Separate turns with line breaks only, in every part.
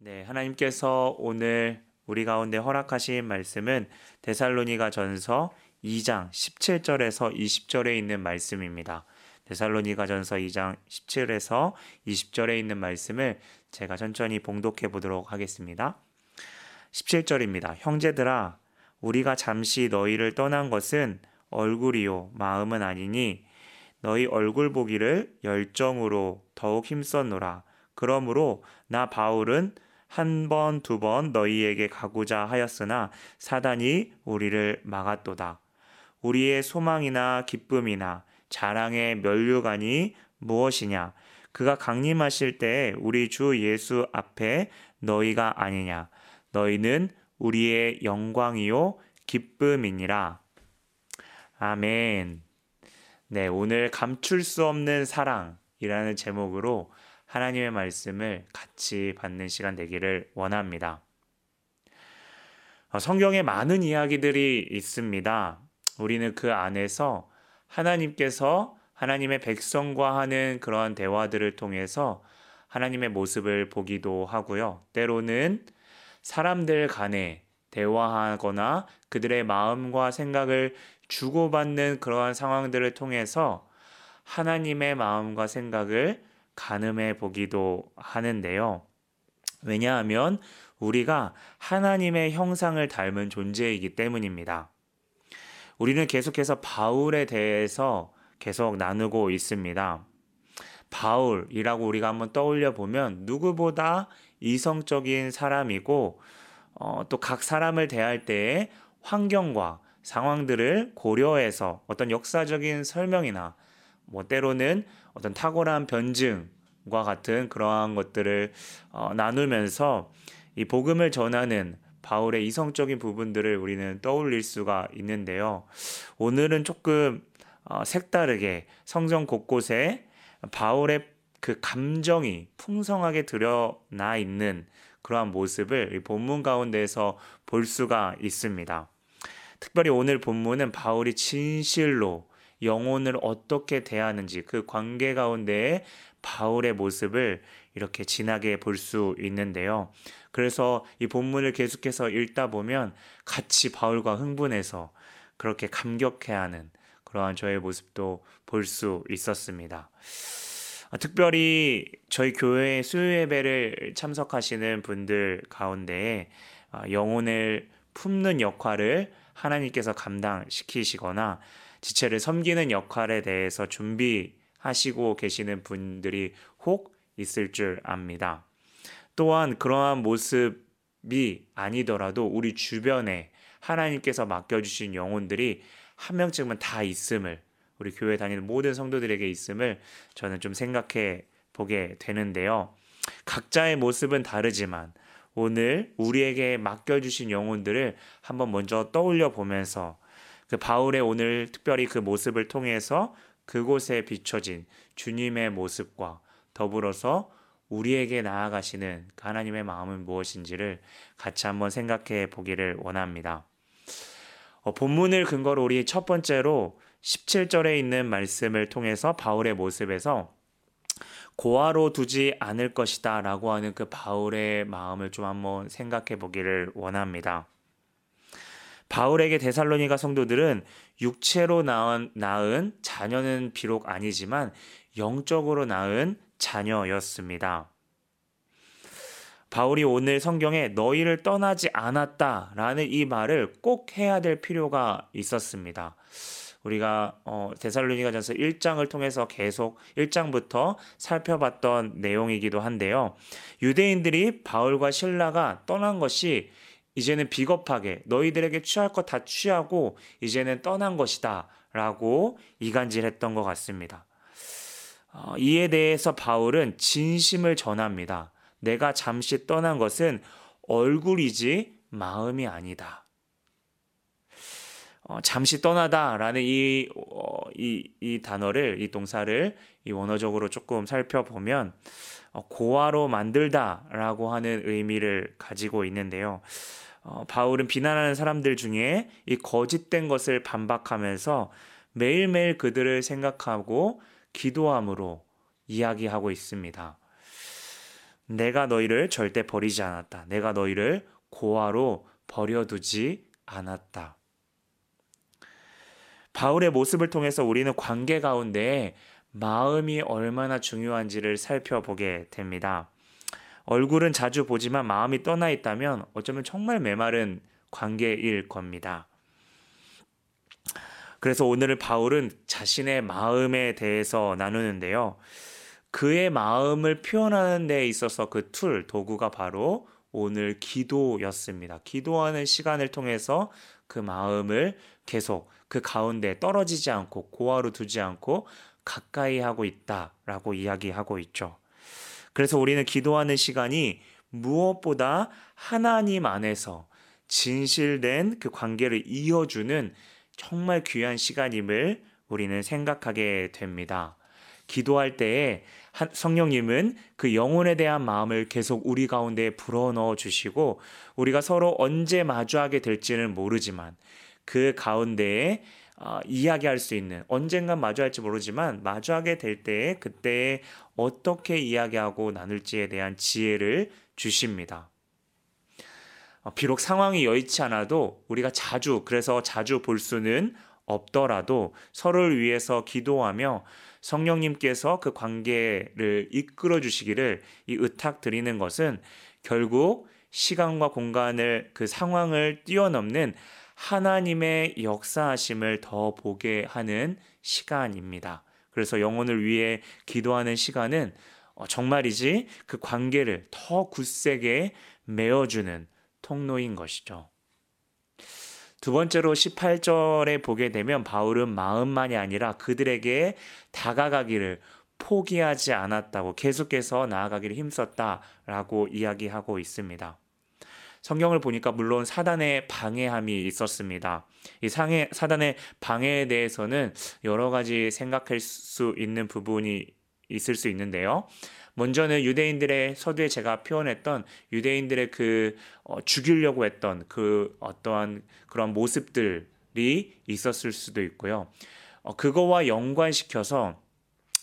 네, 하나님께서 오늘 우리 가운데 허락하신 말씀은 데살로니가 전서 2장 17절에서 20절에 있는 말씀입니다. 데살로니가 전서 2장 17에서 20절에 있는 말씀을 제가 천천히 봉독해 보도록 하겠습니다. 17절입니다. 형제들아, 우리가 잠시 너희를 떠난 것은 얼굴이요, 마음은 아니니 너희 얼굴 보기를 열정으로 더욱 힘썼노라. 그러므로 나 바울은 한 번, 두 번 너희에게 가고자 하였으나 사단이 우리를 막았도다. 우리의 소망이나 기쁨이나 자랑의 면류관이 무엇이냐? 그가 강림하실 때 우리 주 예수 앞에 너희가 아니냐? 너희는 우리의 영광이요 기쁨이니라. 아멘. 네, 오늘 감출 수 없는 사랑이라는 제목으로 하나님의 말씀을 같이 받는 시간 되기를 원합니다. 어, 성경에 많은 이야기들이 있습니다. 우리는 그 안에서 하나님께서 하나님의 백성과 하는 그러한 대화들을 통해서 하나님의 모습을 보기도 하고요. 때로는 사람들 간에 대화하거나 그들의 마음과 생각을 주고받는 그러한 상황들을 통해서 하나님의 마음과 생각을 가늠해 보기도 하는데요. 왜냐하면 우리가 하나님의 형상을 닮은 존재이기 때문입니다. 우리는 계속해서 바울에 대해서 계속 나누고 있습니다. 바울이라고 우리가 한번 떠올려 보면 누구보다 이성적인 사람이고 어, 또 각 사람을 대할 때에 환경과 상황들을 고려해서 어떤 역사적인 설명이나 뭐 때로는 어떤 탁월한 변증과 같은 그러한 것들을 어, 나누면서 이 복음을 전하는 바울의 이성적인 부분들을 우리는 떠올릴 수가 있는데요. 오늘은 조금 어, 색다르게 성경 곳곳에 바울의 그 감정이 풍성하게 드러나 있는 그러한 모습을 본문 가운데에서 볼 수가 있습니다. 특별히 오늘 본문은 바울이 진실로 영혼을 어떻게 대하는지 그 관계 가운데에 바울의 모습을 이렇게 진하게 볼 수 있는데요. 그래서 이 본문을 계속해서 읽다 보면 같이 바울과 흥분해서 그렇게 감격해하는 그러한 저의 모습도 볼 수 있었습니다. 특별히 저희 교회 수요 예배를 참석하시는 분들 가운데 영혼을 품는 역할을 하나님께서 감당시키시거나 지체를 섬기는 역할에 대해서 준비하시고 계시는 분들이 혹 있을 줄 압니다. 또한 그러한 모습이 아니더라도 우리 주변에 하나님께서 맡겨주신 영혼들이 한 명쯤은 다 있음을 우리 교회 다니는 모든 성도들에게 있음을 저는 좀 생각해 보게 되는데요. 각자의 모습은 다르지만 오늘 우리에게 맡겨주신 영혼들을 한번 먼저 떠올려 보면서 그 바울의 오늘 특별히 그 모습을 통해서 그곳에 비춰진 주님의 모습과 더불어서 우리에게 나아가시는 그 하나님의 마음은 무엇인지를 같이 한번 생각해 보기를 원합니다. 어, 본문을 근거로 우리 첫 번째로 17절에 있는 말씀을 통해서 바울의 모습에서 고아로 두지 않을 것이다 라고 하는 그 바울의 마음을 좀 한번 생각해 보기를 원합니다. 바울에게 데살로니가 성도들은 육체로 낳은, 낳은 자녀는 비록 아니지만 영적으로 낳은 자녀였습니다. 바울이 오늘 성경에 너희를 떠나지 않았다 라는 이 말을 꼭 해야 될 필요가 있었습니다. 우리가 어, 데살로니가전서 1장을 통해서 계속 1장부터 살펴봤던 내용이기도 한데요. 유대인들이 바울과 신라가 떠난 것이 이제는 비겁하게 너희들에게 취할 것 다 취하고 이제는 떠난 것이다 라고 이간질했던 것 같습니다. 어, 이에 대해서 바울은 진심을 전합니다. 내가 잠시 떠난 것은 얼굴이지 마음이 아니다. 어, 잠시 떠나다라는 이, 어, 이, 이 단어를, 이 동사를 이 원어적으로 조금 살펴보면 어, 고아로 만들다라고 하는 의미를 가지고 있는데요. 어, 바울은 비난하는 사람들 중에 이 거짓된 것을 반박하면서 매일매일 그들을 생각하고 기도함으로 이야기하고 있습니다. 내가 너희를 절대 버리지 않았다. 내가 너희를 고아로 버려두지 않았다. 바울의 모습을 통해서 우리는 관계 가운데 마음이 얼마나 중요한지를 살펴보게 됩니다. 얼굴은 자주 보지만 마음이 떠나 있다면 어쩌면 정말 메마른 관계일 겁니다. 그래서 오늘 바울은 자신의 마음에 대해서 나누는데요. 그의 마음을 표현하는 데 있어서 그 툴, 도구가 바로 오늘 기도였습니다. 기도하는 시간을 통해서 그 마음을 계속 그 가운데 떨어지지 않고 고아로 두지 않고 가까이 하고 있다라고 이야기하고 있죠. 그래서 우리는 기도하는 시간이 무엇보다 하나님 안에서 진실된 그 관계를 이어주는 정말 귀한 시간임을 우리는 생각하게 됩니다. 기도할 때에 성령님은 그 영혼에 대한 마음을 계속 우리 가운데 불어넣어 주시고 우리가 서로 언제 마주하게 될지는 모르지만 그 가운데에 어, 이야기할 수 있는 언젠간 마주할지 모르지만 마주하게 될 때에 그때에 어떻게 이야기하고 나눌지에 대한 지혜를 주십니다. 어, 비록 상황이 여의치 않아도 우리가 자주 그래서 자주 볼 수는 없더라도 서로를 위해서 기도하며 성령님께서 그 관계를 이끌어 주시기를 이 의탁 드리는 것은 결국 시간과 공간을 그 상황을 뛰어넘는 하나님의 역사하심을 더 보게 하는 시간입니다. 그래서 영혼을 위해 기도하는 시간은 어, 정말이지 그 관계를 더 굳세게 메어주는 통로인 것이죠. 두 번째로 18절에 보게 되면 바울은 마음만이 아니라 그들에게 다가가기를 포기하지 않았다고 계속해서 나아가기를 힘썼다라고 이야기하고 있습니다. 성경을 보니까 물론 사단의 방해함이 있었습니다. 이 상해, 사단의 방해에 대해서는 여러 가지 생각할 수 있는 부분이 있을 수 있는데요. 먼저는 유대인들의 서두에 제가 표현했던 유대인들의 그 어, 죽이려고 했던 그 어떠한 그런 모습들이 있었을 수도 있고요. 어, 그거와 연관시켜서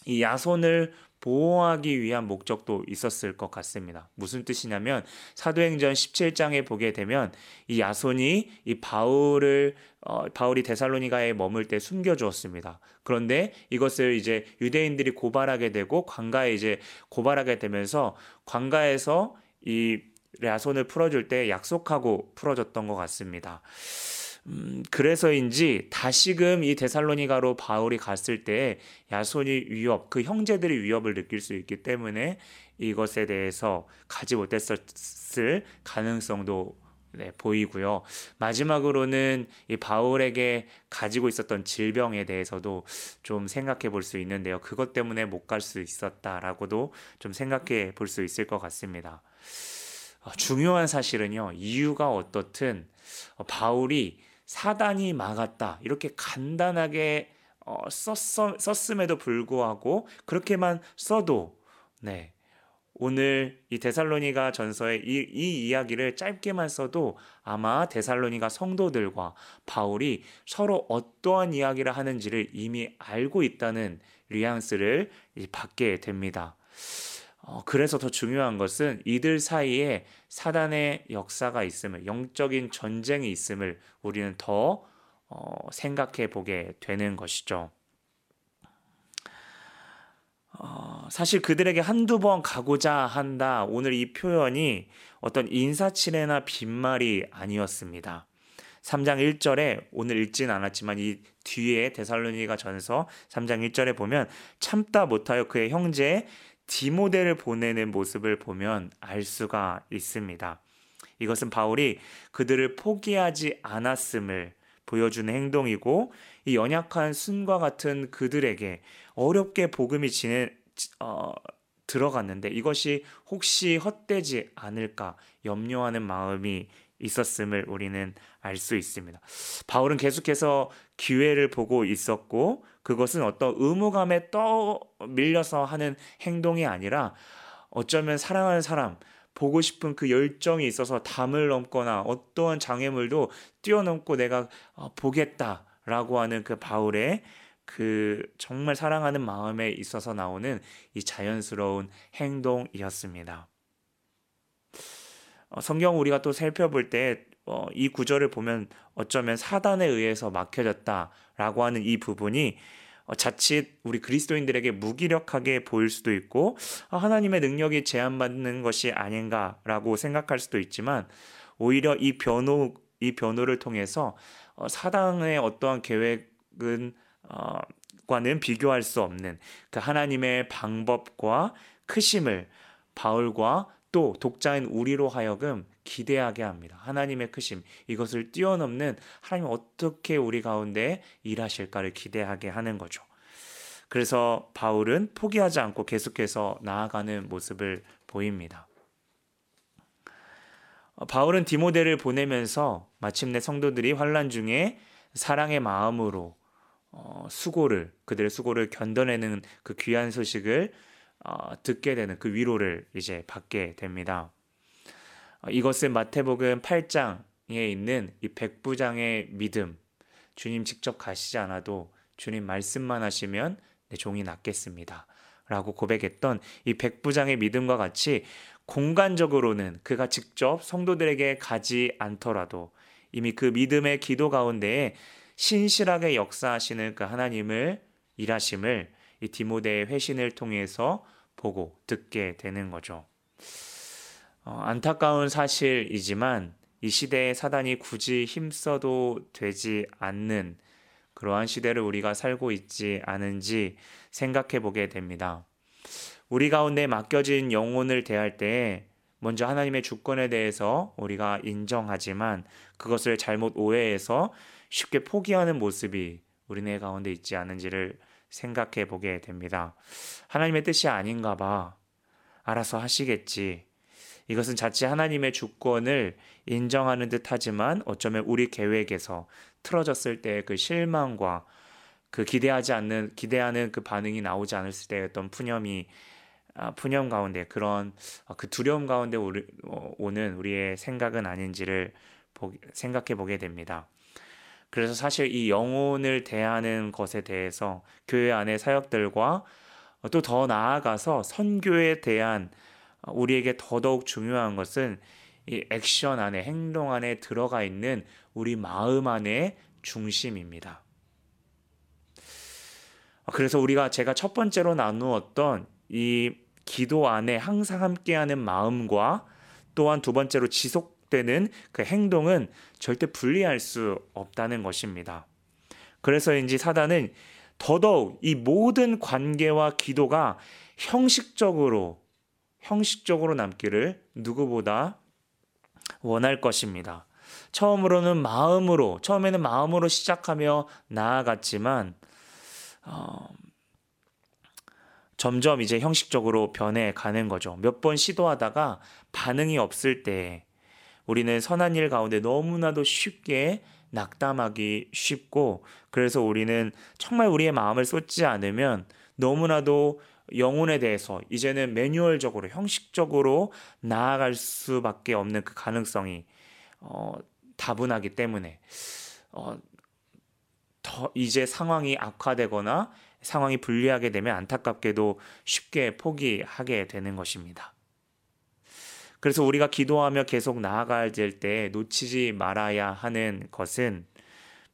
이 야손을 보호하기 위한 목적도 있었을 것 같습니다. 무슨 뜻이냐면 사도행전 17장에 보게 되면 이 야손이 이 바울을 어, 바울이 데살로니가에 머물 때 숨겨 주었습니다. 그런데 이것을 이제 유대인들이 고발하게 되고 관가에 이제 고발하게 되면서 관가에서 이 야손을 풀어줄 때 약속하고 풀어줬던 것 같습니다. 음, 그래서인지 다시금 이 데살로니가로 바울이 갔을 때 야손이 위협, 그 형제들이 위협을 느낄 수 있기 때문에 이것에 대해서 가지 못했을 가능성도 네, 보이고요. 마지막으로는 이 바울에게 가지고 있었던 질병에 대해서도 좀 생각해 볼 수 있는데요. 그것 때문에 못 갈 수 있었다라고도 좀 생각해 볼 수 있을 것 같습니다. 어, 중요한 사실은요. 이유가 어떻든 어, 바울이 사단이 막았다. 이렇게 간단하게 어, 썼, 썼음에도 불구하고 그렇게만 써도 네. 오늘 이 데살로니가 전서의 이, 이 이야기를 짧게만 써도 아마 데살로니가 성도들과 바울이 서로 어떠한 이야기를 하는지를 이미 알고 있다는 뉘앙스를 받게 됩니다. 어, 그래서 더 중요한 것은 이들 사이에 사단의 역사가 있음을, 영적인 전쟁이 있음을 우리는 더 어, 생각해 보게 되는 것이죠. 어, 사실 그들에게 한두 번 가고자 한다. 오늘 이 표현이 어떤 인사치레나 빈말이 아니었습니다. 3장 1절에 오늘 읽진 않았지만 이 뒤에 데살로니가 전서 3장 1절에 보면 참다 못하여 그의 형제 디모데를 보내는 모습을 보면 알 수가 있습니다. 이것은 바울이 그들을 포기하지 않았음을 보여주는 행동이고 이 연약한 순과 같은 그들에게 어렵게 복음이 지내, 어, 들어갔는데 이것이 혹시 헛되지 않을까 염려하는 마음이 있었음을 우리는 알 수 있습니다. 바울은 계속해서 기회를 보고 있었고 그것은 어떤 의무감에 떠 밀려서 하는 행동이 아니라 어쩌면 사랑하는 사람 보고 싶은 그 열정이 있어서 담을 넘거나 어떠한 장애물도 뛰어넘고 내가 어, 보겠다라고 하는 그 바울의 그 정말 사랑하는 마음에 있어서 나오는 이 자연스러운 행동이었습니다. 어, 성경 우리가 또 살펴볼 때이 어, 구절을 보면 어쩌면 사단에 의해서 막혀졌다라고 하는 이 부분이 어, 자칫 우리 그리스도인들에게 무기력하게 보일 수도 있고 아, 하나님의 능력이 제한받는 것이 아닌가라고 생각할 수도 있지만 오히려 이 변호 이 변호를 통해서 어, 사단의 어떠한 계획은 어, 과는 비교할 수 없는 그 하나님의 방법과 크심을 바울과 또 독자인 우리로 하여금 기대하게 합니다. 하나님의 크심 이것을 뛰어넘는 하나님 어떻게 우리 가운데 일하실까를 기대하게 하는 거죠. 그래서 바울은 포기하지 않고 계속해서 나아가는 모습을 보입니다. 어, 바울은 디모데를 보내면서 마침내 성도들이 환란 중에 사랑의 마음으로 어, 수고를 그들의 수고를 견뎌내는 그 귀한 소식을 어, 듣게 되는 그 위로를 이제 받게 됩니다. 어, 이것은 마태복음 8장에 있는 이 백부장의 믿음. 주님 직접 가시지 않아도 주님 말씀만 하시면 내 종이 낫겠습니다. 라고 고백했던 이 백부장의 믿음과 같이 공간적으로는 그가 직접 성도들에게 가지 않더라도 이미 그 믿음의 기도 가운데에 신실하게 역사하시는 그 하나님을 일하심을 이 디모데의 회신을 통해서 보고 듣게 되는 거죠. 어, 안타까운 사실이지만 이 시대에 사단이 굳이 힘써도 되지 않는 그러한 시대를 우리가 살고 있지 않은지 생각해 보게 됩니다. 우리 가운데 맡겨진 영혼을 대할 때 먼저 하나님의 주권에 대해서 우리가 인정하지만 그것을 잘못 오해해서 쉽게 포기하는 모습이 우리네 가운데 있지 않은지를 생각해 보게 됩니다. 하나님의 뜻이 아닌가 봐. 알아서 하시겠지. 이것은 자칫 하나님의 주권을 인정하는 듯 하지만 어쩌면 우리 계획에서 틀어졌을 때그 실망과 그 기대하지 않는 기대하는 그 반응이 나오지 않았을 때 어떤 푸념이 아, 푸념 가운데 그런 아, 그 두려움 가운데 어, 오는 우리의 생각은 아닌지를 보, 생각해 보게 됩니다. 그래서 사실 이 영혼을 대하는 것에 대해서 교회 안의 사역들과 또 더 나아가서 선교에 대한 우리에게 더더욱 중요한 것은 이 액션 안에 행동 안에 들어가 있는 우리 마음 안의 중심입니다. 그래서 우리가 제가 첫 번째로 나누었던 이 기도 안에 항상 함께하는 마음과 또한 두 번째로 지속 되는 그 행동은 절대 분리할 수 없다는 것입니다. 그래서인지 사단은 더더욱 이 모든 관계와 기도가 형식적으로 형식적으로 남기를 누구보다 원할 것입니다. 처음으로는 마음으로 처음에는 마음으로 시작하며 나아갔지만 어, 점점 이제 형식적으로 변해 가는 거죠. 몇 번 시도하다가 반응이 없을 때 우리는 선한 일 가운데 너무나도 쉽게 낙담하기 쉽고 그래서 우리는 정말 우리의 마음을 쏟지 않으면 너무나도 영혼에 대해서 이제는 매뉴얼적으로 형식적으로 나아갈 수밖에 없는 그 가능성이 어, 다분하기 때문에 어, 더 이제 상황이 악화되거나 상황이 불리하게 되면 안타깝게도 쉽게 포기하게 되는 것입니다. 그래서 우리가 기도하며 계속 나아갈 때 놓치지 말아야 하는 것은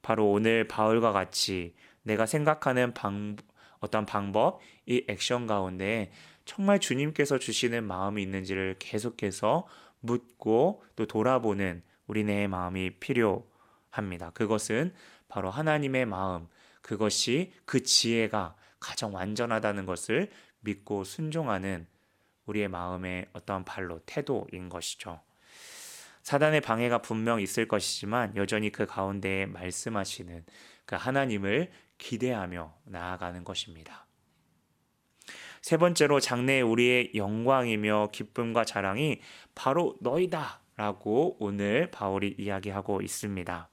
바로 오늘 바울과 같이 내가 생각하는 방, 어떤 방법, 이 액션 가운데 정말 주님께서 주시는 마음이 있는지를 계속해서 묻고 또 돌아보는 우리네의 마음이 필요합니다. 그것은 바로 하나님의 마음, 그것이 그 지혜가 가장 완전하다는 것을 믿고 순종하는 우리의 마음의 어떠한 발로 태도인 것이죠. 사단의 방해가 분명 있을 것이지만 여전히 그 가운데에 말씀하시는 그 하나님을 기대하며 나아가는 것입니다. 세 번째로 장래 우리의 영광이며 기쁨과 자랑이 바로 너희다 라고 오늘 바울이 이야기하고 있습니다.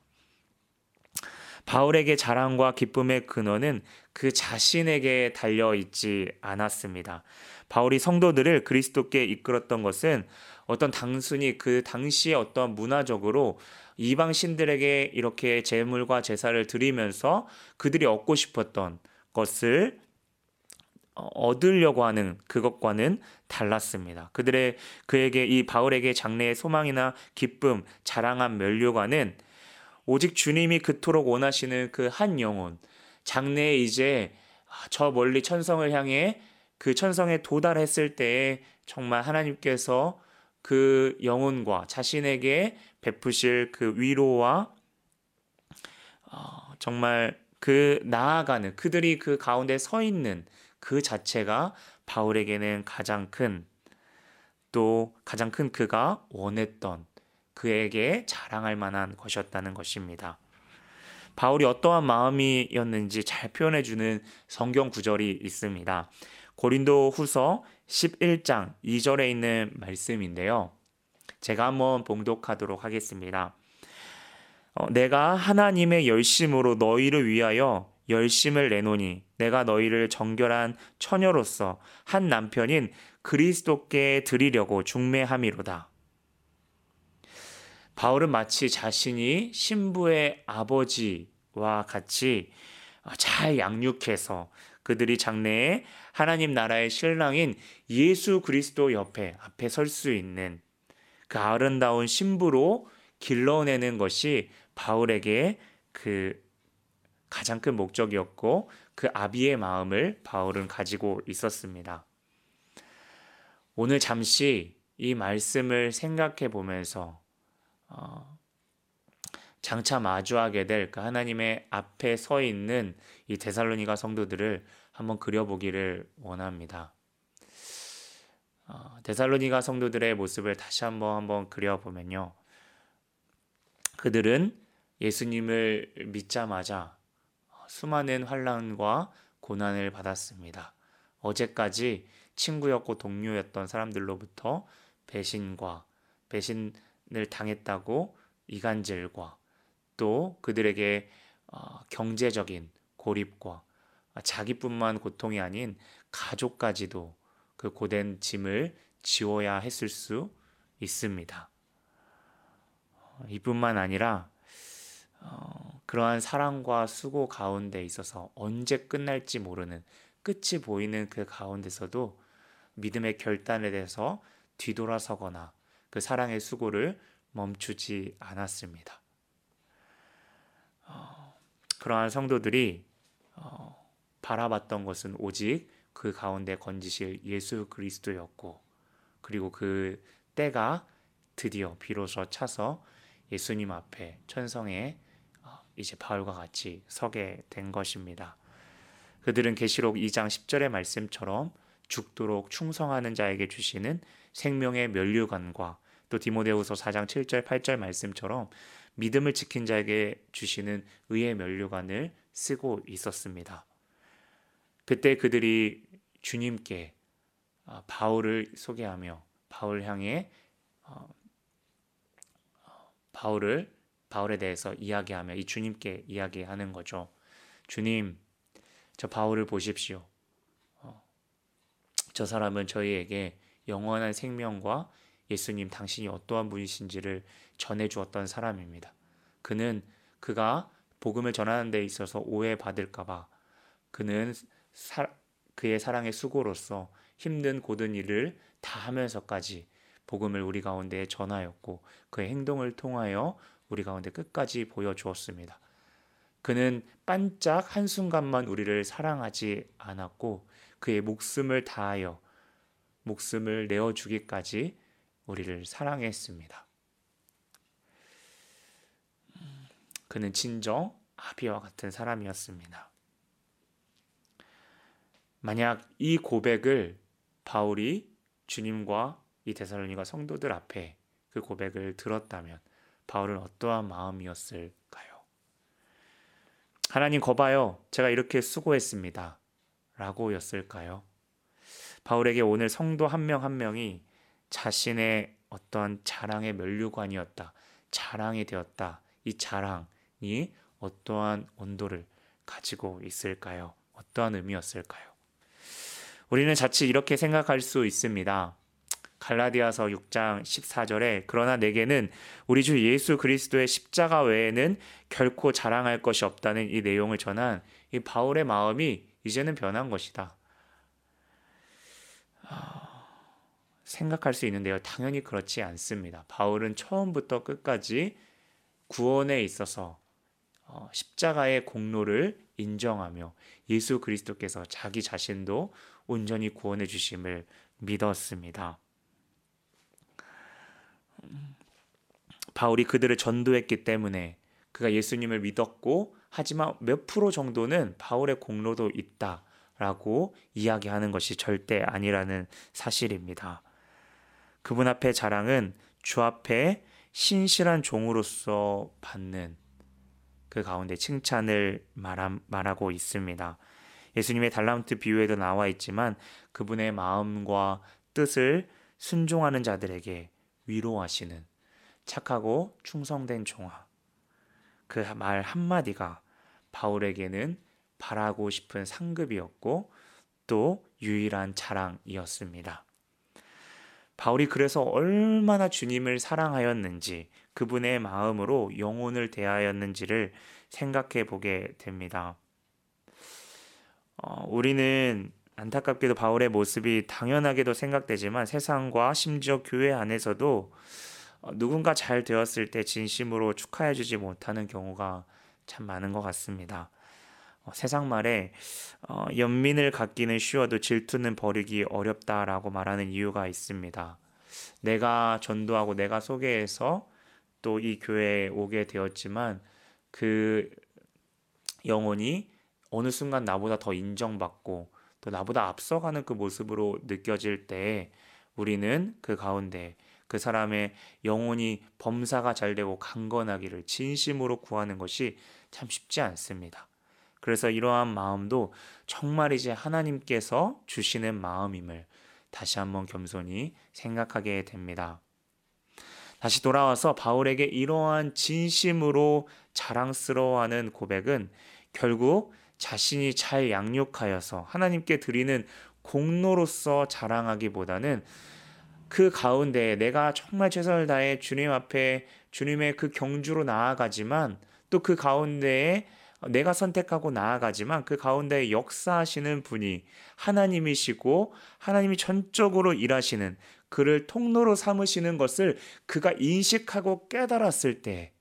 바울에게 자랑과 기쁨의 근원은 그 자신에게 달려 있지 않았습니다. 바울이 성도들을 그리스도께 이끌었던 것은 어떤 단순히 그 당시에 어떤 문화적으로 이방 신들에게 이렇게 제물과 제사를 드리면서 그들이 얻고 싶었던 것을 얻으려고 하는 그것과는 달랐습니다. 그들의 그에게 이 바울에게 장래의 소망이나 기쁨, 자랑한 면류관은 오직 주님이 그토록 원하시는 그 한 영혼, 장래에 이제 저 멀리 천성을 향해 그 천성에 도달했을 때에 정말 하나님께서 그 영혼과 자신에게 베푸실 그 위로와 어, 정말 그 나아가는 그들이 그 가운데 서 있는 그 자체가 바울에게는 가장 큰 또 가장 큰 그가 원했던 그에게 자랑할 만한 것이었다는 것입니다. 바울이 어떠한 마음이었는지 잘 표현해 주는 성경 구절이 있습니다. 고린도 후서 11장 2절에 있는 말씀인데요. 제가 한번 봉독하도록 하겠습니다. 어, 내가 하나님의 열심으로 너희를 위하여 열심을 내노니 내가 너희를 정결한 처녀로서 한 남편인 그리스도께 드리려고 중매함이로다. 바울은 마치 자신이 신부의 아버지와 같이 잘 양육해서 그들이 장래에 하나님 나라의 신랑인 예수 그리스도 옆에 앞에 설 수 있는 그 아름다운 신부로 길러내는 것이 바울에게 그 가장 큰 목적이었고 그 아비의 마음을 바울은 가지고 있었습니다. 오늘 잠시 이 말씀을 생각해 보면서 어, 장차 마주하게 될 그 하나님의 앞에 서 있는 이 데살로니가 성도들을 한번 그려보기를 원합니다. 어, 데살로니가 성도들의 모습을 다시 한번 한번 그려보면요. 그들은 예수님을 믿자마자 수많은 환란과 고난을 받았습니다. 어제까지 친구였고 동료였던 사람들로부터 배신과 배신을 당했다고 이간질과 또 그들에게 어, 경제적인 고립과 자기뿐만 고통이 아닌 가족까지도 그 고된 짐을 지워야 했을 수 있습니다. 어, 이뿐만 아니라 어, 그러한 사랑과 수고 가운데 있어서 언제 끝날지 모르는 끝이 보이는 그 가운데서도 믿음의 결단에 대해서 뒤돌아서거나 그 사랑의 수고를 멈추지 않았습니다. 어, 그러한 성도들이 어, 바라봤던 것은 오직 그 가운데 건지실 예수 그리스도였고 그리고 그 때가 드디어 비로소 차서 예수님 앞에 천성에 어, 이제 바울과 같이 서게 된 것입니다. 그들은 계시록 2장 10절의 말씀처럼 죽도록 충성하는 자에게 주시는 생명의 면류관과 또 디모데후서 4장 7절 8절 말씀처럼 믿음을 지킨 자에게 주시는 의의 면류관을 쓰고 있었습니다. 그때 그들이 주님께 어, 바울을 소개하며 바울 향해 어, 어, 바울을 바울에 대해서 이야기하며 이 주님께 이야기하는 거죠. 주님, 저 바울을 보십시오. 저 사람은 저희에게 영원한 생명과 예수님 당신이 어떠한 분이신지를 전해 주었던 사람입니다. 그는 그가 복음을 전하는 데 있어서 오해받을까 봐 그는 사, 그의 사랑의 수고로서 힘든 고든 일을 다 하면서까지 복음을 우리 가운데 전하였고 그의 행동을 통하여 우리 가운데 끝까지 보여주었습니다. 그는 반짝 한순간만 우리를 사랑하지 않았고 그의 목숨을 다하여 목숨을 내어주기까지 우리를 사랑했습니다. 그는 진정 아비와 같은 사람이었습니다. 만약 이 고백을 바울이 주님과 이 데살로니가 성도들 앞에 그 고백을 들었다면 바울은 어떠한 마음이었을까요? 하나님 거봐요. 제가 이렇게 수고했습니다. 라고였을까요? 바울에게 오늘 성도 한 명한 한 명이 자신의 어떤 자랑의 면류관이었다. 자랑이 되었다. 이 자랑 이 어떠한 온도를 가지고 있을까요? 어떠한 의미였을까요? 우리는 자칫 이렇게 생각할 수 있습니다. 갈라디아서 6장 14절에 그러나 내게는 우리 주 예수 그리스도의 십자가 외에는 결코 자랑할 것이 없다는 이 내용을 전한 이 바울의 마음이 이제는 변한 것이다. 생각할 수 있는데요. 당연히 그렇지 않습니다. 바울은 처음부터 끝까지 구원에 있어서 어, 십자가의 공로를 인정하며 예수 그리스도께서 자기 자신도 온전히 구원해 주심을 믿었습니다. 바울이 그들을 전도했기 때문에 그가 예수님을 믿었고 하지만 몇 프로 정도는 바울의 공로도 있다라고 이야기하는 것이 절대 아니라는 사실입니다. 그분 앞에 자랑은 주 앞에 신실한 종으로서 받는 그 가운데 칭찬을 말하고 있습니다. 예수님의 달란트 비유에도 나와 있지만 그분의 마음과 뜻을 순종하는 자들에게 위로하시는 착하고 충성된 종아. 그 말 한마디가 바울에게는 바라고 싶은 상급이었고 또 유일한 자랑이었습니다. 바울이 그래서 얼마나 주님을 사랑하였는지 그분의 마음으로 영혼을 대하였는지를 생각해 보게 됩니다. 어, 우리는 안타깝게도 바울의 모습이 당연하게도 생각되지만 세상과 심지어 교회 안에서도 어, 누군가 잘 되었을 때 진심으로 축하해 주지 못하는 경우가 참 많은 것 같습니다. 어, 세상 말에 어, 연민을 갖기는 쉬워도 질투는 버리기 어렵다라고 말하는 이유가 있습니다. 내가 전도하고 내가 소개해서 또 이 교회에 오게 되었지만 그 영혼이 어느 순간 나보다 더 인정받고 또 나보다 앞서가는 그 모습으로 느껴질 때 우리는 그 가운데 그 사람의 영혼이 범사가 잘 되고 강건하기를 진심으로 구하는 것이 참 쉽지 않습니다. 그래서 이러한 마음도 정말 이제 하나님께서 주시는 마음임을 다시 한번 겸손히 생각하게 됩니다. 다시 돌아와서 바울에게 이러한 진심으로 자랑스러워하는 고백은 결국 자신이 잘 양육하여서 하나님께 드리는 공로로서 자랑하기보다는 그 가운데 내가 정말 최선을 다해 주님 앞에 주님의 그 경주로 나아가지만 또 그 가운데에 내가 선택하고 나아가지만 그 가운데 역사하시는 분이 하나님이시고 하나님이 전적으로 일하시는 그를 통로로 삼으시는 것을 그가 인식하고 깨달았을 때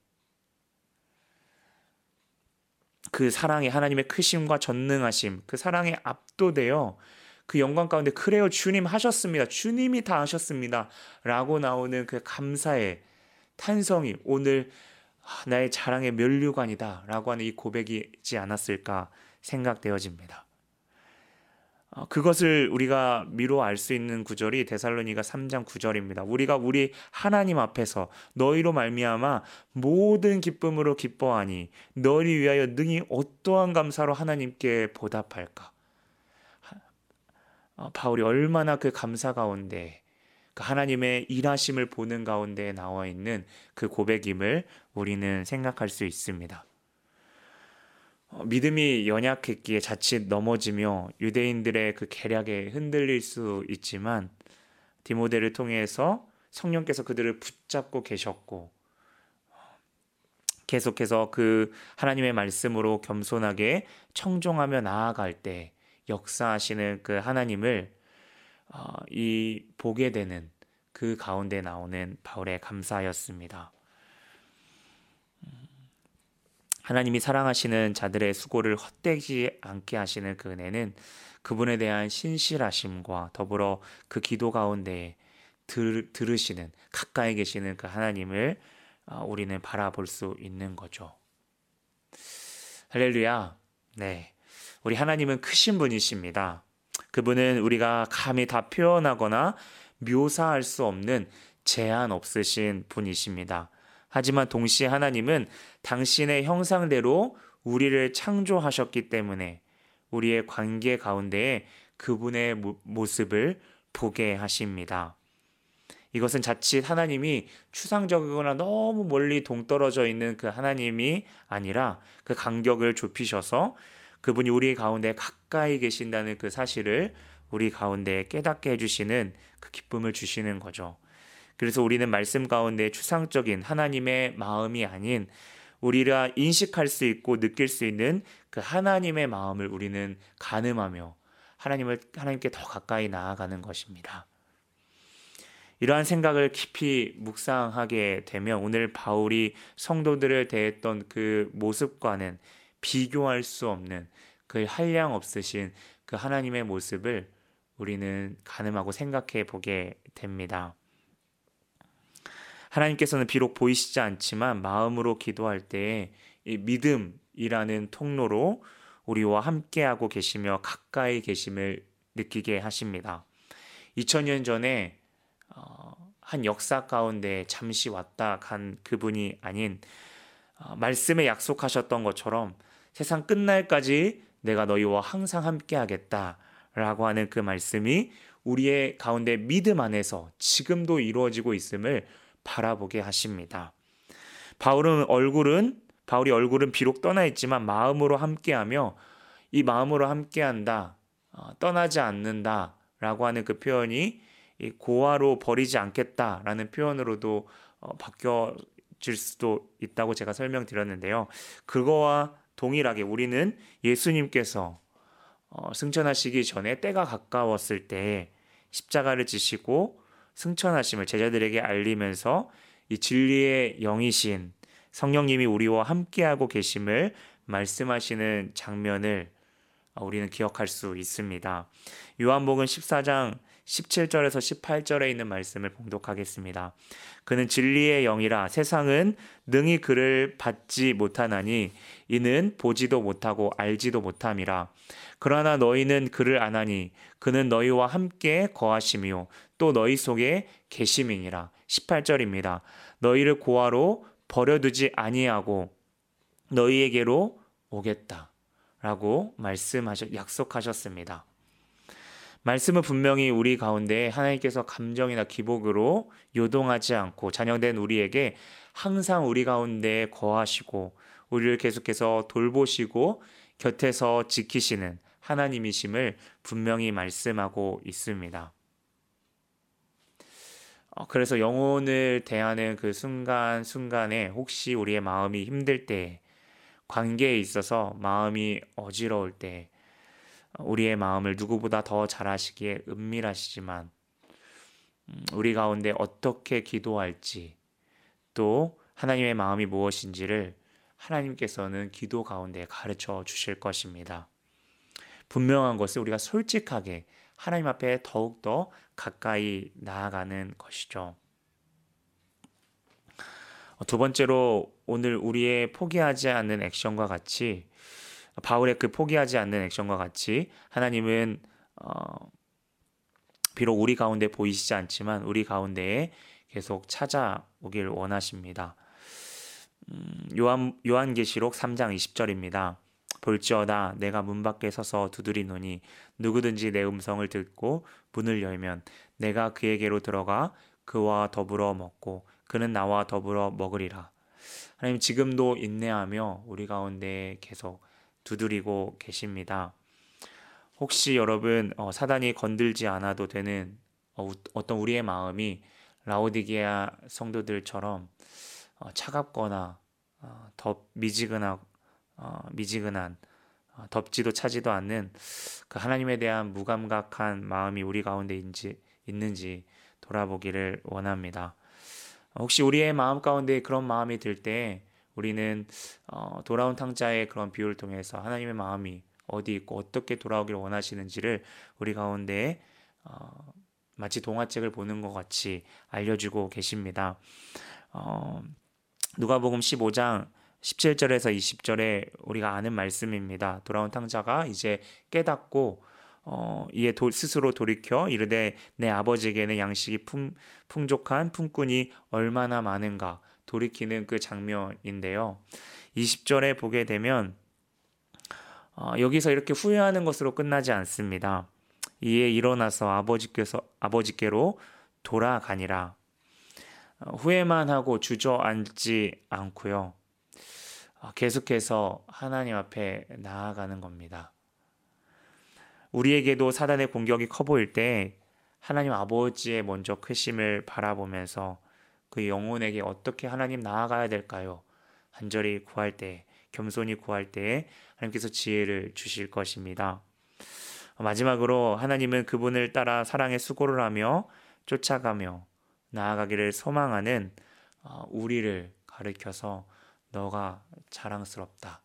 그 사랑의 하나님의 크심과 전능하심, 그 사랑에 압도되어 그 영광 가운데 그래요 주님 하셨습니다. 주님이 다 하셨습니다. 라고 나오는 그 감사의 탄성이 오늘 아, 나의 자랑의 면류관이다 라고 하는 이 고백이지 않았을까 생각되어집니다. 어, 그것을 우리가 미로 알 수 있는 구절이 데살로니가 3장 9절입니다. 우리가 우리 하나님 앞에서 너희로 말미암아 모든 기쁨으로 기뻐하니 너희 위하여 능히 어떠한 감사로 하나님께 보답할까? 어, 바울이 얼마나 그 감사 가운데 그 하나님의 일하심을 보는 가운데 나와 있는 그 고백임을 우리는 생각할 수 있습니다. 어, 믿음이 연약했기에 자칫 넘어지며 유대인들의 그 계략에 흔들릴 수 있지만 디모데를 통해서 성령께서 그들을 붙잡고 계셨고 계속해서 그 하나님의 말씀으로 겸손하게 청종하며 나아갈 때 역사하시는 그 하나님을 어, 이 보게 되는 그 가운데 나오는 바울의 감사였습니다. 하나님이 사랑하시는 자들의 수고를 헛되지 않게 하시는 그 은혜는 그분에 대한 신실하심과 더불어 그 기도 가운데 들, 들으시는 가까이 계시는 그 하나님을 어, 우리는 바라볼 수 있는 거죠. 할렐루야. 네. 우리 하나님은 크신 분이십니다. 그분은 우리가 감히 다 표현하거나 묘사할 수 없는 제한 없으신 분이십니다. 하지만 동시에 하나님은 당신의 형상대로 우리를 창조하셨기 때문에 우리의 관계 가운데에 그분의 모습을 보게 하십니다. 이것은 자칫 하나님이 추상적이거나 너무 멀리 동떨어져 있는 그 하나님이 아니라 그 간격을 좁히셔서 그분이 우리 가운데 가까이 계신다는 그 사실을 우리 가운데 깨닫게 해주시는 그 기쁨을 주시는 거죠. 그래서 우리는 말씀 가운데 추상적인 하나님의 마음이 아닌 우리가 인식할 수 있고 느낄 수 있는 그 하나님의 마음을 우리는 가늠하며 하나님을 하나님께 더 가까이 나아가는 것입니다. 이러한 생각을 깊이 묵상하게 되면 오늘 바울이 성도들을 대했던 그 모습과는 비교할 수 없는 그 한량 없으신 그 하나님의 모습을 우리는 가늠하고 생각해 보게 됩니다. 하나님께서는 비록 보이시지 않지만 마음으로 기도할 때에 믿음이라는 통로로 우리와 함께하고 계시며 가까이 계심을 느끼게 하십니다. 2000년 전에 어, 한 역사 가운데 잠시 왔다 간 그분이 아닌 어, 말씀에 약속하셨던 것처럼 세상 끝날까지 내가 너희와 항상 함께하겠다 라고 하는 그 말씀이 우리의 가운데 믿음 안에서 지금도 이루어지고 있음을 바라보게 하십니다. 바울은 얼굴은 바울이 얼굴은 비록 떠나 있지만 마음으로 함께하며 이 마음으로 함께한다 어, 떠나지 않는다라고 하는 그 표현이 고아로 버리지 않겠다라는 표현으로도 어, 바뀌어질 수도 있다고 제가 설명드렸는데요. 그거와 동일하게 우리는 예수님께서 어, 승천하시기 전에 때가 가까웠을 때 십자가를 지시고 승천하심을 제자들에게 알리면서 이 진리의 영이신 성령님이 우리와 함께하고 계심을 말씀하시는 장면을 우리는 기억할 수 있습니다. 요한복음 14장 17절에서 18절에 있는 말씀을 봉독하겠습니다. 그는 진리의 영이라 세상은 능히 그를 받지 못하나니 이는 보지도 못하고 알지도 못함이라. 그러나 너희는 그를 아나니 그는 너희와 함께 거하시며 또 너희 속에 계심이니라. 18절입니다. 너희를 고아로 버려두지 아니하고 너희에게로 오겠다. 라고 말씀하셨, 약속하셨습니다. 말씀은 분명히 우리 가운데 하나님께서 감정이나 기복으로 요동하지 않고 자녀된 우리에게 항상 우리 가운데 거하시고 우리를 계속해서 돌보시고 곁에서 지키시는 하나님이심을 분명히 말씀하고 있습니다. 어, 그래서 영혼을 대하는 그 순간순간에 혹시 우리의 마음이 힘들 때, 관계에 있어서 마음이 어지러울 때, 우리의 마음을 누구보다 더 잘하시기에 은밀하시지만 음, 우리 가운데 어떻게 기도할지 또 하나님의 마음이 무엇인지를 하나님께서는 기도 가운데 가르쳐 주실 것입니다. 분명한 것은 우리가 솔직하게 하나님 앞에 더욱더 가까이 나아가는 것이죠. 두 번째로 오늘 우리의 포기하지 않는 액션과 같이 바울의 그 포기하지 않는 액션과 같이 하나님은 어, 비록 우리 가운데 보이시지 않지만 우리 가운데에 계속 찾아오길 원하십니다. 음, 요한 요한계시록 3장 20절입니다. 볼지어다 내가 문 밖에 서서 두드리노니 누구든지 내 음성을 듣고 문을 열면 내가 그에게로 들어가 그와 더불어 먹고 그는 나와 더불어 먹으리라. 하나님 지금도 인내하며 우리 가운데 계속 두드리고 계십니다. 혹시 여러분 어, 사단이 건들지 않아도 되는 어, 떤 우리의 마음이 라오디게아 성도들처럼 어, 차갑거나 어, 더 미지근하, 어, 미지근한 어, 덥지도 차지도 않는 그 하나님에 대한 무감각한 마음이 우리 가운데 인지, 있는지 돌아보기를 원합니다. 혹시 우리의 마음 가운데 그런 마음이 들 때 우리는 어, 돌아온 탕자의 그런 비유를 통해서 하나님의 마음이 어디 있고 어떻게 돌아오기를 원하시는지를 우리 가운데 어, 마치 동화책을 보는 것 같이 알려주고 계십니다. 어, 누가복음 15장 17절에서 20절에 우리가 아는 말씀입니다. 돌아온 탕자가 이제 깨닫고 어, 이에 도, 스스로 돌이켜 이르되 내 아버지에게는 양식이 풍, 풍족한 품꾼이 얼마나 많은가 돌이키는 그 장면인데요. 20절에 보게 되면 어, 여기서 이렇게 후회하는 것으로 끝나지 않습니다. 이에 일어나서 아버지께서 아버지께로 돌아가니라. 어, 후회만 하고 주저앉지 않고요. 어, 계속해서 하나님 앞에 나아가는 겁니다. 우리에게도 사단의 공격이 커 보일 때 하나님 아버지의 먼저 크심을 바라보면서 그 영혼에게 어떻게 하나님 나아가야 될까요? 간절히 구할 때, 겸손히 구할 때 하나님께서 지혜를 주실 것입니다. 마지막으로 하나님은 그분을 따라 사랑의 수고를 하며 쫓아가며 나아가기를 소망하는 어, 우리를 가르켜서 너가 자랑스럽다.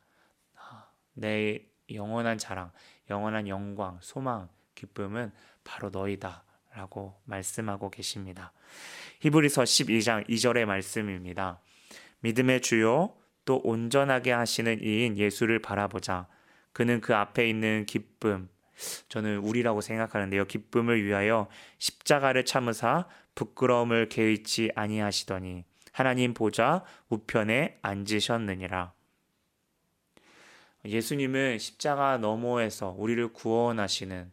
아, 내 영원한 자랑, 영원한 영광, 소망, 기쁨은 바로 너희다. 라고 말씀하고 계십니다. 히브리서 12장 2절의 말씀입니다. 믿음의 주요 또 온전하게 하시는 이인 예수를 바라보자. 그는 그 앞에 있는 기쁨, 저는 우리라고 생각하는데요. 기쁨을 위하여 십자가를 참으사 부끄러움을 개의치 아니하시더니 하나님 보좌 우편에 앉으셨느니라. 예수님은 십자가 너머에서 우리를 구원하시는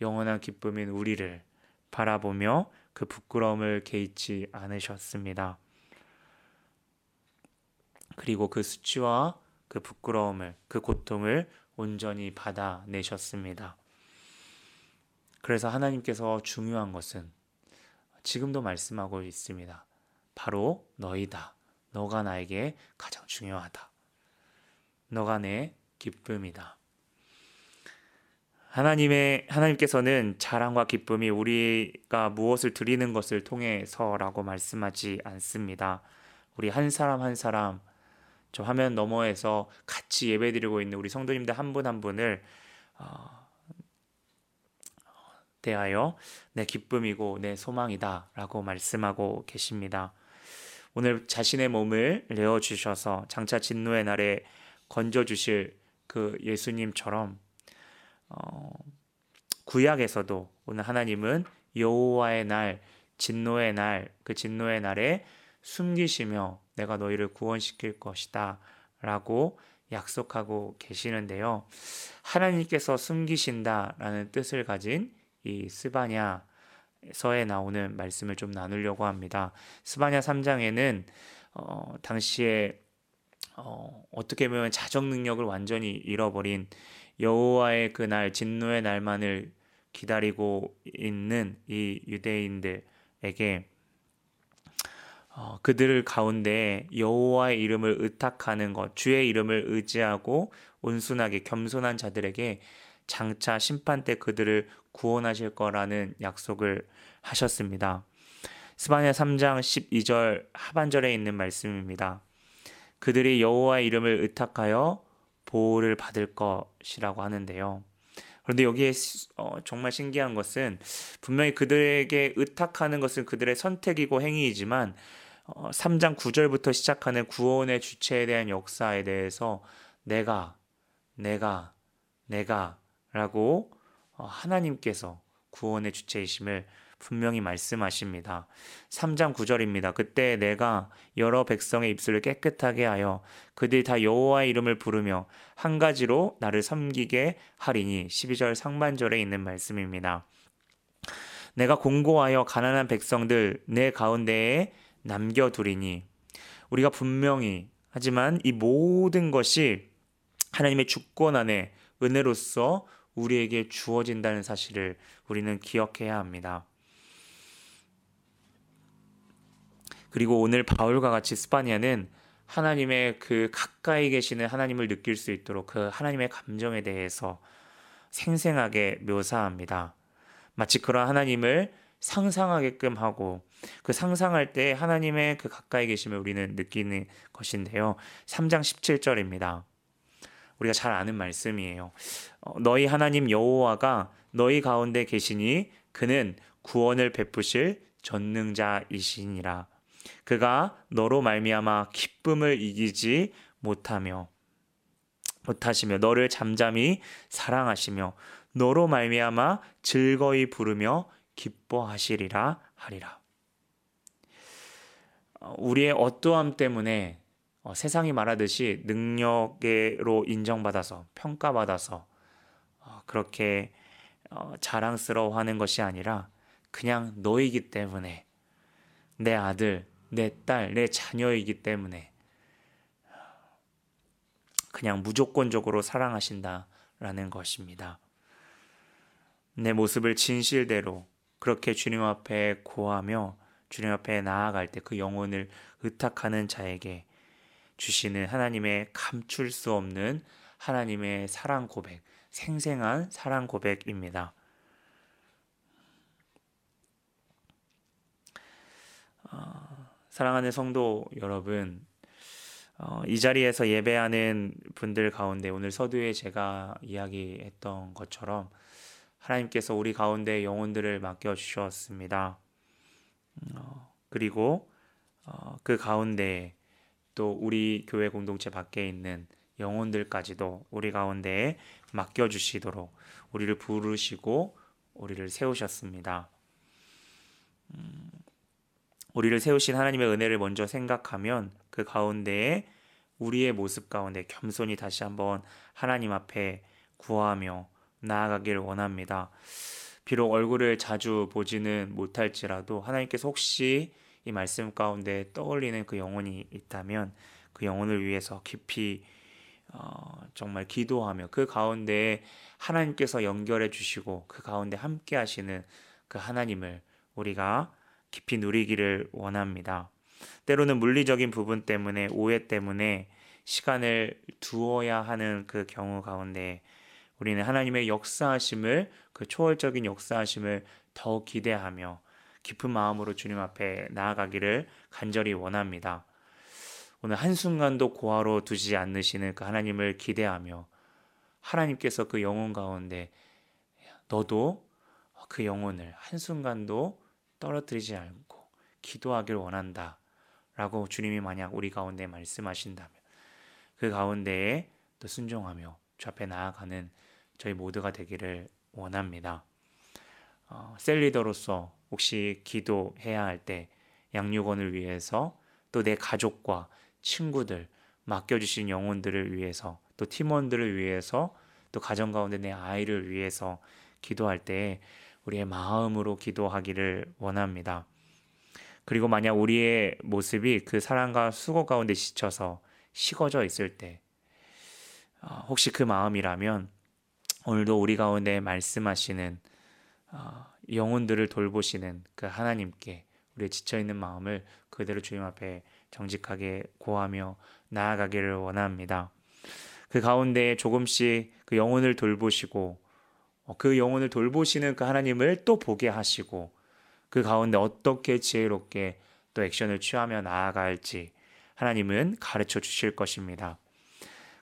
영원한 기쁨인 우리를 바라보며 그 부끄러움을 개의치 않으셨습니다. 그리고 그 수치와 그 부끄러움을, 그 고통을 온전히 받아내셨습니다. 그래서 하나님께서 중요한 것은 지금도 말씀하고 있습니다. 바로 너희다. 너가 나에게 가장 중요하다. 너가 내 기쁨이다. 하나님의 하나님께서는 자랑과 기쁨이 우리가 무엇을 드리는 것을 통해서라고 말씀하지 않습니다. 우리 한 사람 한 사람 저 화면 너머에서 같이 예배드리고 있는 우리 성도님들 한 분한 한 분을 어, 대하여 내 기쁨이고 내 소망이다 라고 말씀하고 계십니다. 오늘 자신의 몸을 내어 주셔서 장차 진노의 날에 건져 주실 그 예수님처럼 어, 구약에서도 오늘 하나님은 여호와의 날, 진노의 날, 그 진노의 날에 숨기시며 내가 너희를 구원시킬 것이다 라고 약속하고 계시는데요. 하나님께서 숨기신다라는 뜻을 가진 이 스바냐서에 나오는 말씀을 좀 나누려고 합니다. 스바냐 3장에는 어, 당시에 어, 어떻게 보면 자정 능력을 완전히 잃어버린 여호와의 그날 진노의 날만을 기다리고 있는 이 유대인들에게 어, 그들 가운데 여호와의 이름을 의탁하는 것, 주의 이름을 의지하고 온순하게 겸손한 자들에게 장차 심판 때 그들을 구원하실 거라는 약속을 하셨습니다. 스바냐 3장 12절 하반절에 있는 말씀입니다. 그들이 여호와의 이름을 의탁하여 보호를 받을 것이라고 하는데요. 그런데 여기에 어, 정말 신기한 것은 분명히 그들에게 의탁하는 것은 그들의 선택이고 행위이지만 어, 3장 9절부터 시작하는 구원의 주체에 대한 역사에 대해서 내가 내가 내가 라고 어, 하나님께서 구원의 주체이심을 분명히 말씀하십니다. 3장 9절입니다. 그때 내가 여러 백성의 입술을 깨끗하게 하여 그들이 다 여호와의 이름을 부르며 한 가지로 나를 섬기게 하리니 12절 상반절에 있는 말씀입니다. 내가 공고하여 가난한 백성들 내 가운데에 남겨두리니 우리가 분명히 하지만 이 모든 것이 하나님의 주권 안에 은혜로서 우리에게 주어진다는 사실을 우리는 기억해야 합니다. 그리고 오늘 바울과 같이 스파니아는 하나님의 그 가까이 계시는 하나님을 느낄 수 있도록 그 하나님의 감정에 대해서 생생하게 묘사합니다. 마치 그런 하나님을 상상하게끔 하고 그 상상할 때 하나님의 그 가까이 계심을 우리는 느끼는 것인데요. 3장 17절입니다. 우리가 잘 아는 말씀이에요. 어, 너희 하나님 여호와가 너희 가운데 계시니 그는 구원을 베푸실 전능자이시니라. 그가 너로 말미암아 기쁨을 이기지 못하며 못하시며 너를 잠잠히 사랑하시며 너로 말미암아 즐거이 부르며 기뻐하시리라 하리라. 어, 우리의 어떠함 때문에 어, 세상이 말하듯이 능력으로 인정받아서 평가받아서 어, 그렇게 자랑스러워하는 것이 아니라 그냥 너이기 때문에 내 아들, 내 딸, 내 자녀이기 때문에 그냥 무조건적으로 사랑하신다라는 것입니다. 내 모습을 진실대로 그렇게 주님 앞에 고하며 주님 앞에 나아갈 때 그 영혼을 의탁하는 자에게 주시는 하나님의 감출 수 없는 하나님의 사랑 고백, 생생한 사랑 고백입니다. 어, 사랑하는 성도 여러분, 어, 이 자리에서 예배하는 분들 가운데 오늘 서두에 제가 이야기했던 것처럼 하나님께서 우리 가운데 영혼들을 맡겨 주셨습니다. 어, 그리고 어, 그 가운데 또 우리 교회 공동체 밖에 있는 영혼들까지도 우리 가운데에 맡겨 주시도록 우리를 부르시고 우리를 세우셨습니다. 음, 우리를 세우신 하나님의 은혜를 먼저 생각하면 그 가운데에 우리의 모습 가운데 겸손히 다시 한번 하나님 앞에 구하며 나아가길 원합니다. 비록 얼굴을 자주 보지는 못할지라도 하나님께서 혹시 이 말씀 가운데 떠올리는 그 영혼이 있다면 그 영혼을 위해서 깊이 어, 정말 기도하며 그 가운데 하나님께서 연결해 주시고 그 가운데 함께 하시는 그 하나님을 우리가 깊이 누리기를 원합니다. 때로는 물리적인 부분 때문에 오해 때문에 시간을 두어야 하는 그 경우 가운데 우리는 하나님의 역사하심을 그 초월적인 역사하심을 더 기대하며 깊은 마음으로 주님 앞에 나아가기를 간절히 원합니다. 오늘 한순간도 고아로 두지 않으시는 그 하나님을 기대하며 하나님께서 그 영혼 가운데 너도 그 영혼을 한순간도 떨어뜨리지 않고 기도하길 원한다. 라고 주님이 만약 우리 가운데 말씀하신다면 그 가운데에 또 순종하며 주 앞에 나아가는 저희 모두가 되기를 원합니다. 어, 셀리더로서 혹시 기도해야 할 때 양육원을 위해서 또 내 가족과 친구들 맡겨주신 영혼들을 위해서 또 팀원들을 위해서 또 가정 가운데 내 아이를 위해서 기도할 때 우리의 마음으로 기도하기를 원합니다. 그리고 만약 우리의 모습이 그 사랑과 수고 가운데 지쳐서 식어져 있을 때 어, 혹시 그 마음이라면 오늘도 우리 가운데 말씀하시는 어, 영혼들을 돌보시는 그 하나님께 우리의 지쳐 있는 마음을 그대로 주님 앞에 정직하게 고하며 나아가기를 원합니다. 그 가운데 조금씩 그 영혼을 돌보시고 어, 그 영혼을 돌보시는 그 하나님을 또 보게 하시고 그 가운데 어떻게 지혜롭게 또 액션을 취하며 나아갈지 하나님은 가르쳐 주실 것입니다.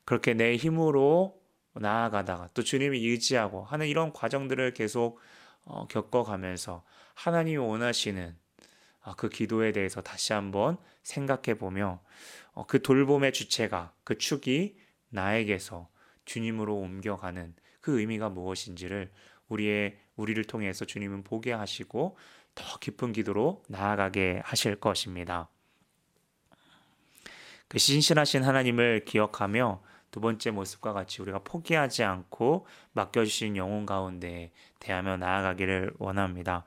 그렇게 내 힘으로 나아가다가 또 주님이 의지하고 하는 이런 과정들을 계속 어, 겪어가면서 하나님이 원하시는 아, 그 기도에 대해서 다시 한번 생각해 보며 어, 그 돌봄의 주체가 그 축이 나에게서 주님으로 옮겨가는 그 의미가 무엇인지를 우리의 우리를 통해서 주님은 보게 하시고 더 깊은 기도로 나아가게 하실 것입니다. 그 신실하신 하나님을 기억하며 두 번째 모습과 같이 우리가 포기하지 않고 맡겨주신 영혼 가운데 대하며 나아가기를 원합니다.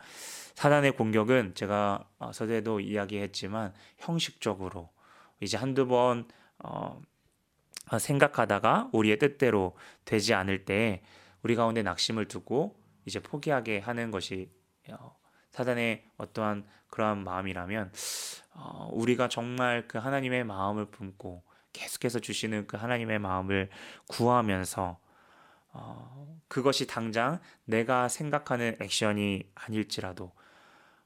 사단의 공격은 제가 어, 서대도 이야기했지만 형식적으로 이제 한두 번 어, 생각하다가 우리의 뜻대로 되지 않을 때 우리 가운데 낙심을 두고 이제 포기하게 하는 것이 어, 사단의 어떠한 그러한 마음이라면 어, 우리가 정말 그 하나님의 마음을 품고 계속해서 주시는 그 하나님의 마음을 구하면서 어, 그것이 당장 내가 생각하는 액션이 아닐지라도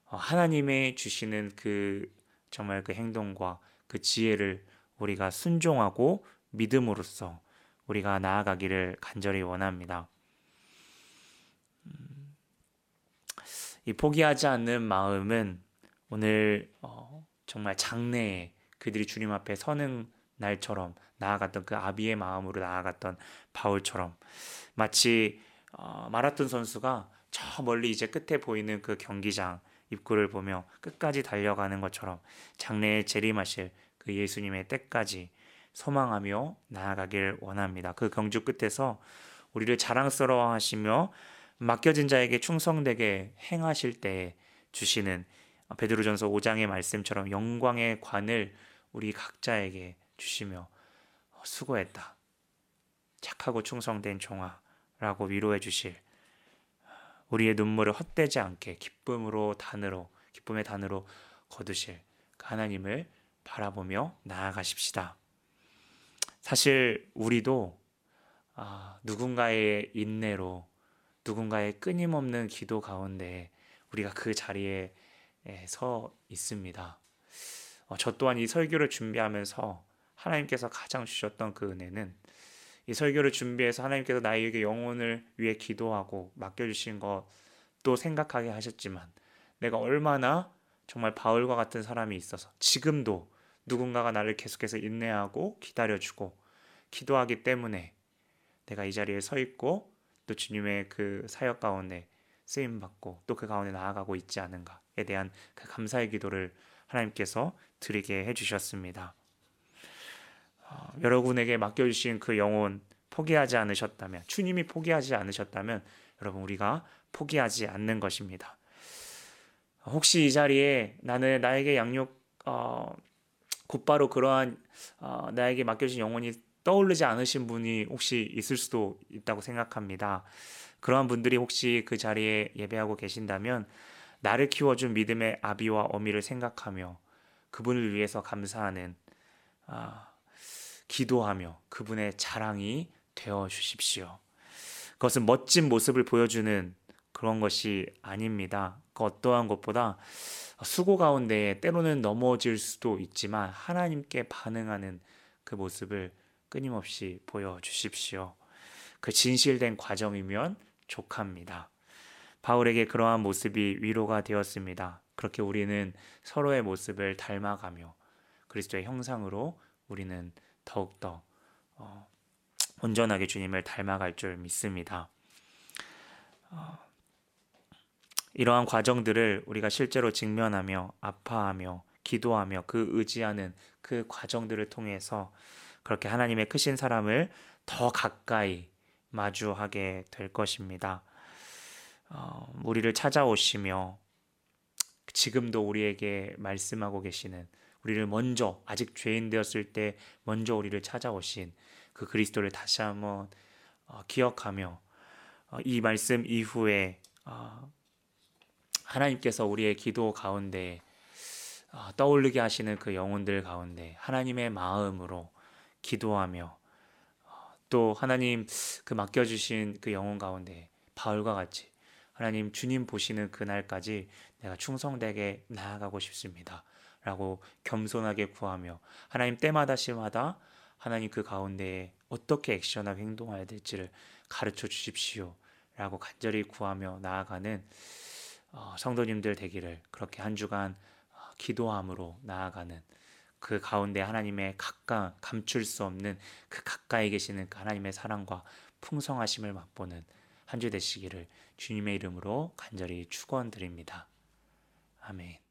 어, 하나님의 주시는 그 정말 그 행동과 그 지혜를 우리가 순종하고 믿음으로써 우리가 나아가기를 간절히 원합니다. 이 포기하지 않는 마음은 오늘 어, 정말 장래에 그들이 주님 앞에 서는 날처럼 나아갔던 그 아비의 마음으로 나아갔던 바울처럼 마치 어, 마라톤 선수가 저 멀리 이제 끝에 보이는 그 경기장 입구를 보며 끝까지 달려가는 것처럼 장래에 재림하실 그 예수님의 때까지 소망하며 나아가길 원합니다. 그 경주 끝에서 우리를 자랑스러워 하시며 맡겨진 자에게 충성되게 행하실 때 주시는 베드로전서 5장의 말씀처럼 영광의 관을 우리 각자에게 주시며 수고했다. 착하고 충성된 종아라고 위로해 주실 우리의 눈물을 헛되지 않게 기쁨으로 단으로 기쁨의 단으로 거두실 그 하나님을 바라보며 나아가십시다. 사실 우리도 아, 누군가의 인내로 누군가의 끊임없는 기도 가운데 우리가 그 자리에 서 있습니다. 어, 저 또한 이 설교를 준비하면서 하나님께서 가장 주셨던 그 은혜는 이 설교를 준비해서 하나님께서 나에게 영혼을 위해 기도하고 맡겨주신 것도 생각하게 하셨지만 내가 얼마나 정말 바울과 같은 사람이 있어서 지금도 누군가가 나를 계속해서 인내하고 기다려주고 기도하기 때문에 내가 이 자리에 서 있고 또 주님의 그 사역 가운데 쓰임 받고 또 그 가운데 나아가고 있지 않은가에 대한 그 감사의 기도를 하나님께서 드리게 해주셨습니다. 어, 여러분에게 맡겨주신 그 영혼 포기하지 않으셨다면 주님이 포기하지 않으셨다면 여러분 우리가 포기하지 않는 것입니다. 혹시 이 자리에 나는 나에게 양육 어, 곧바로 그러한 어, 나에게 맡겨진 영혼이 떠오르지 않으신 분이 혹시 있을 수도 있다고 생각합니다. 그러한 분들이 혹시 그 자리에 예배하고 계신다면 나를 키워준 믿음의 아비와 어미를 생각하며 그분을 위해서 감사하는 아, 기도하며 그분의 자랑이 되어 주십시오. 그것은 멋진 모습을 보여주는 그런 것이 아닙니다. 그 어떠한 것보다 수고 가운데 때로는 넘어질 수도 있지만 하나님께 반응하는 그 모습을 끊임없이 보여주십시오. 그 진실된 과정이면 족합니다. 바울에게 그러한 모습이 위로가 되었습니다. 그렇게 우리는 서로의 모습을 닮아가며 그리스도의 형상으로 우리는 더욱더 어, 온전하게 주님을 닮아갈 줄 믿습니다. 어, 이러한 과정들을 우리가 실제로 직면하며 아파하며 기도하며 그 의지하는 그 과정들을 통해서 그렇게 하나님의 크신 사람을 더 가까이 마주하게 될 것입니다. 어, 우리를 찾아오시며 지금도 우리에게 말씀하고 계시는 우리를 먼저 아직 죄인 되었을 때 먼저 우리를 찾아오신 그 그리스도를 다시 한번 어, 기억하며 어, 이 말씀 이후에 어, 하나님께서 우리의 기도 가운데 어, 떠올리게 하시는 그 영혼들 가운데 하나님의 마음으로 기도하며 어, 또 하나님 그 맡겨주신 그 영혼 가운데 바울과 같이 하나님 주님 보시는 그날까지 내가 충성되게 나아가고 싶습니다. 라고 겸손하게 구하며 하나님 때마다 시마다 하나님 그 가운데에 어떻게 액션하고 행동해야 될지를 가르쳐 주십시오. 라고 간절히 구하며 나아가는 어, 성도님들 되기를 그렇게 한 주간 어, 기도함으로 나아가는 그 가운데 하나님의 가까 감출 수 없는 그 가까이 계시는 그 하나님의 사랑과 풍성하심을 맛보는 한 주 되시기를 주님의 이름으로 간절히 축원드립니다. 아멘.